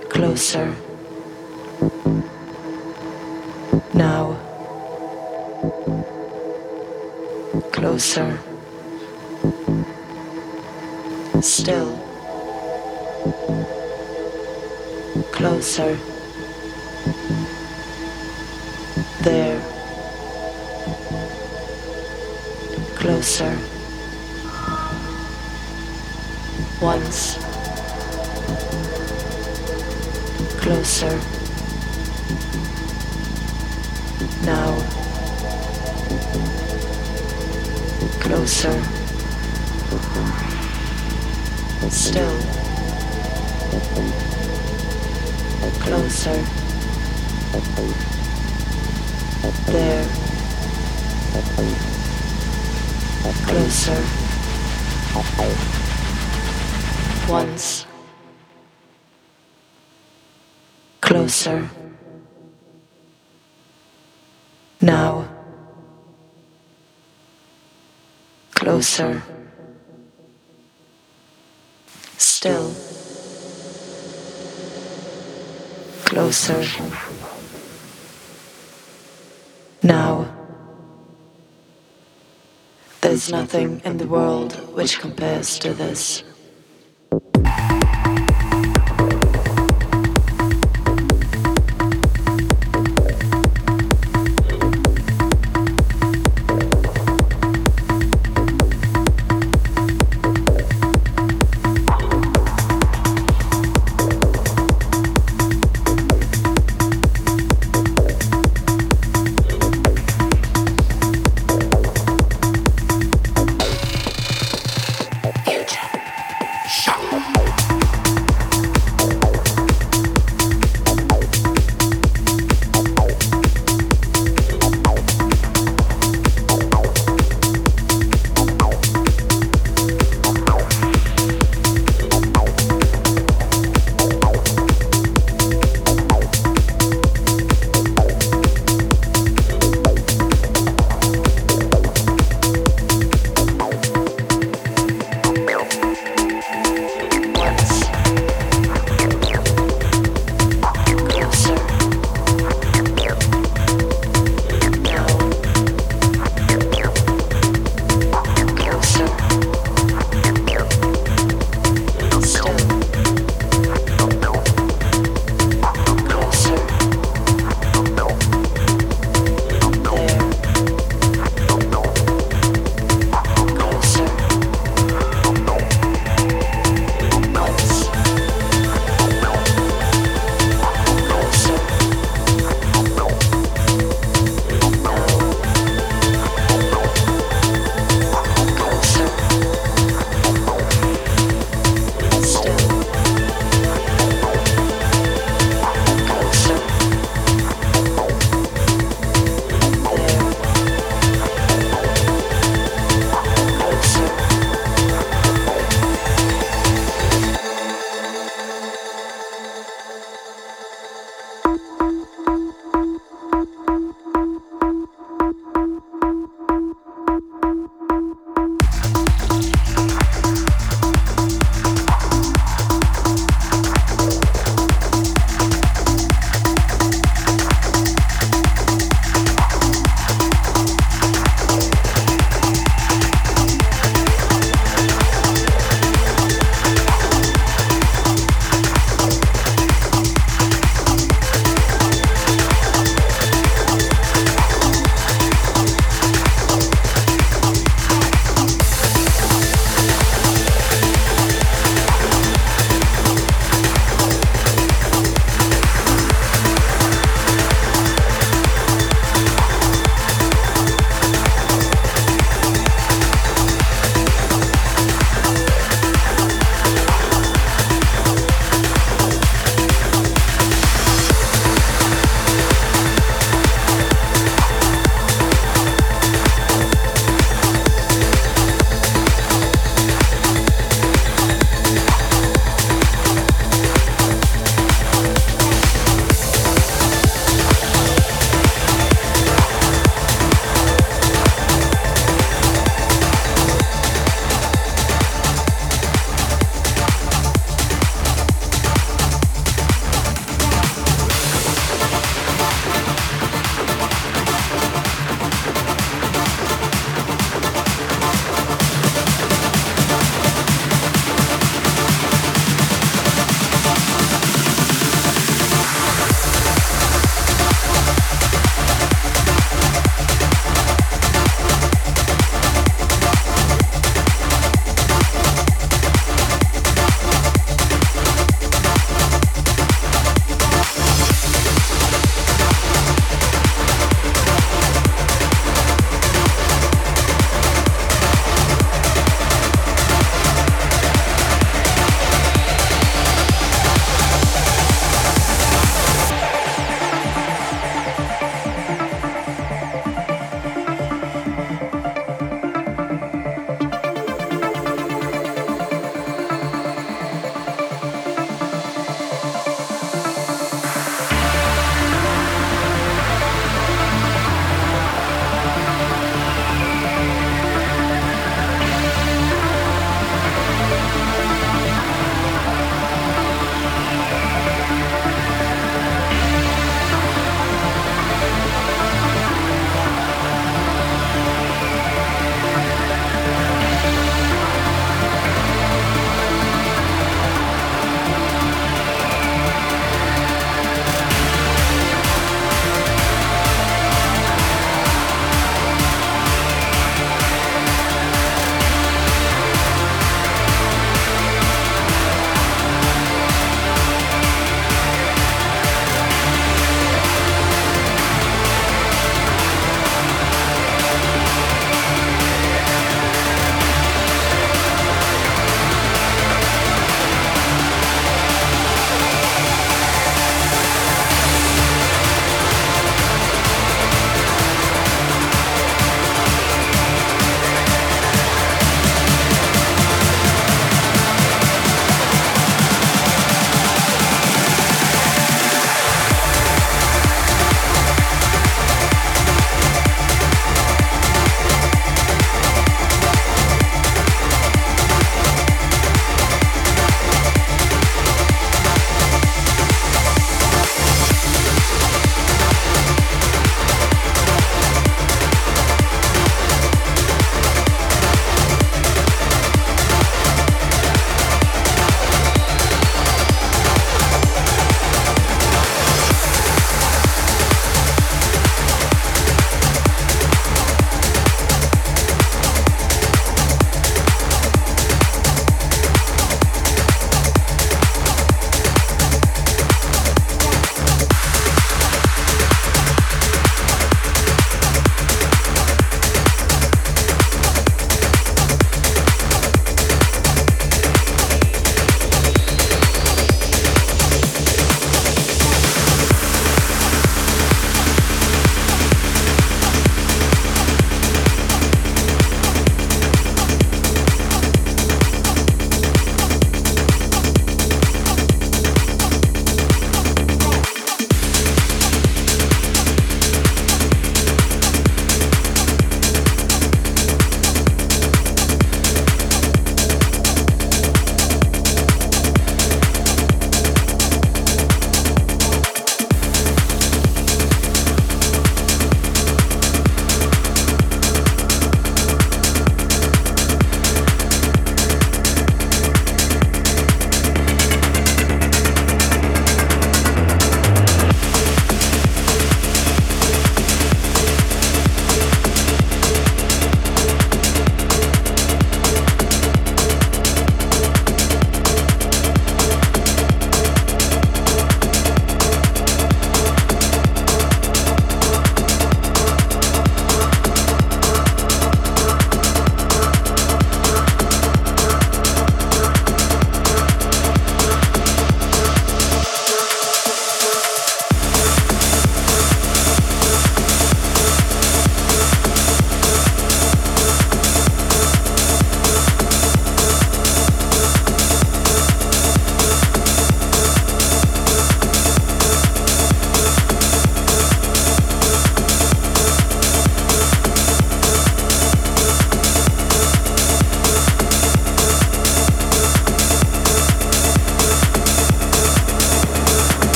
Closer. Now. Closer. Still. Closer. There. Closer. Once. Closer. Now. Closer. Still. Closer. There. Closer. Once. Closer. Now. Closer. Still. Closer. Now. There's nothing in the world which compares to this.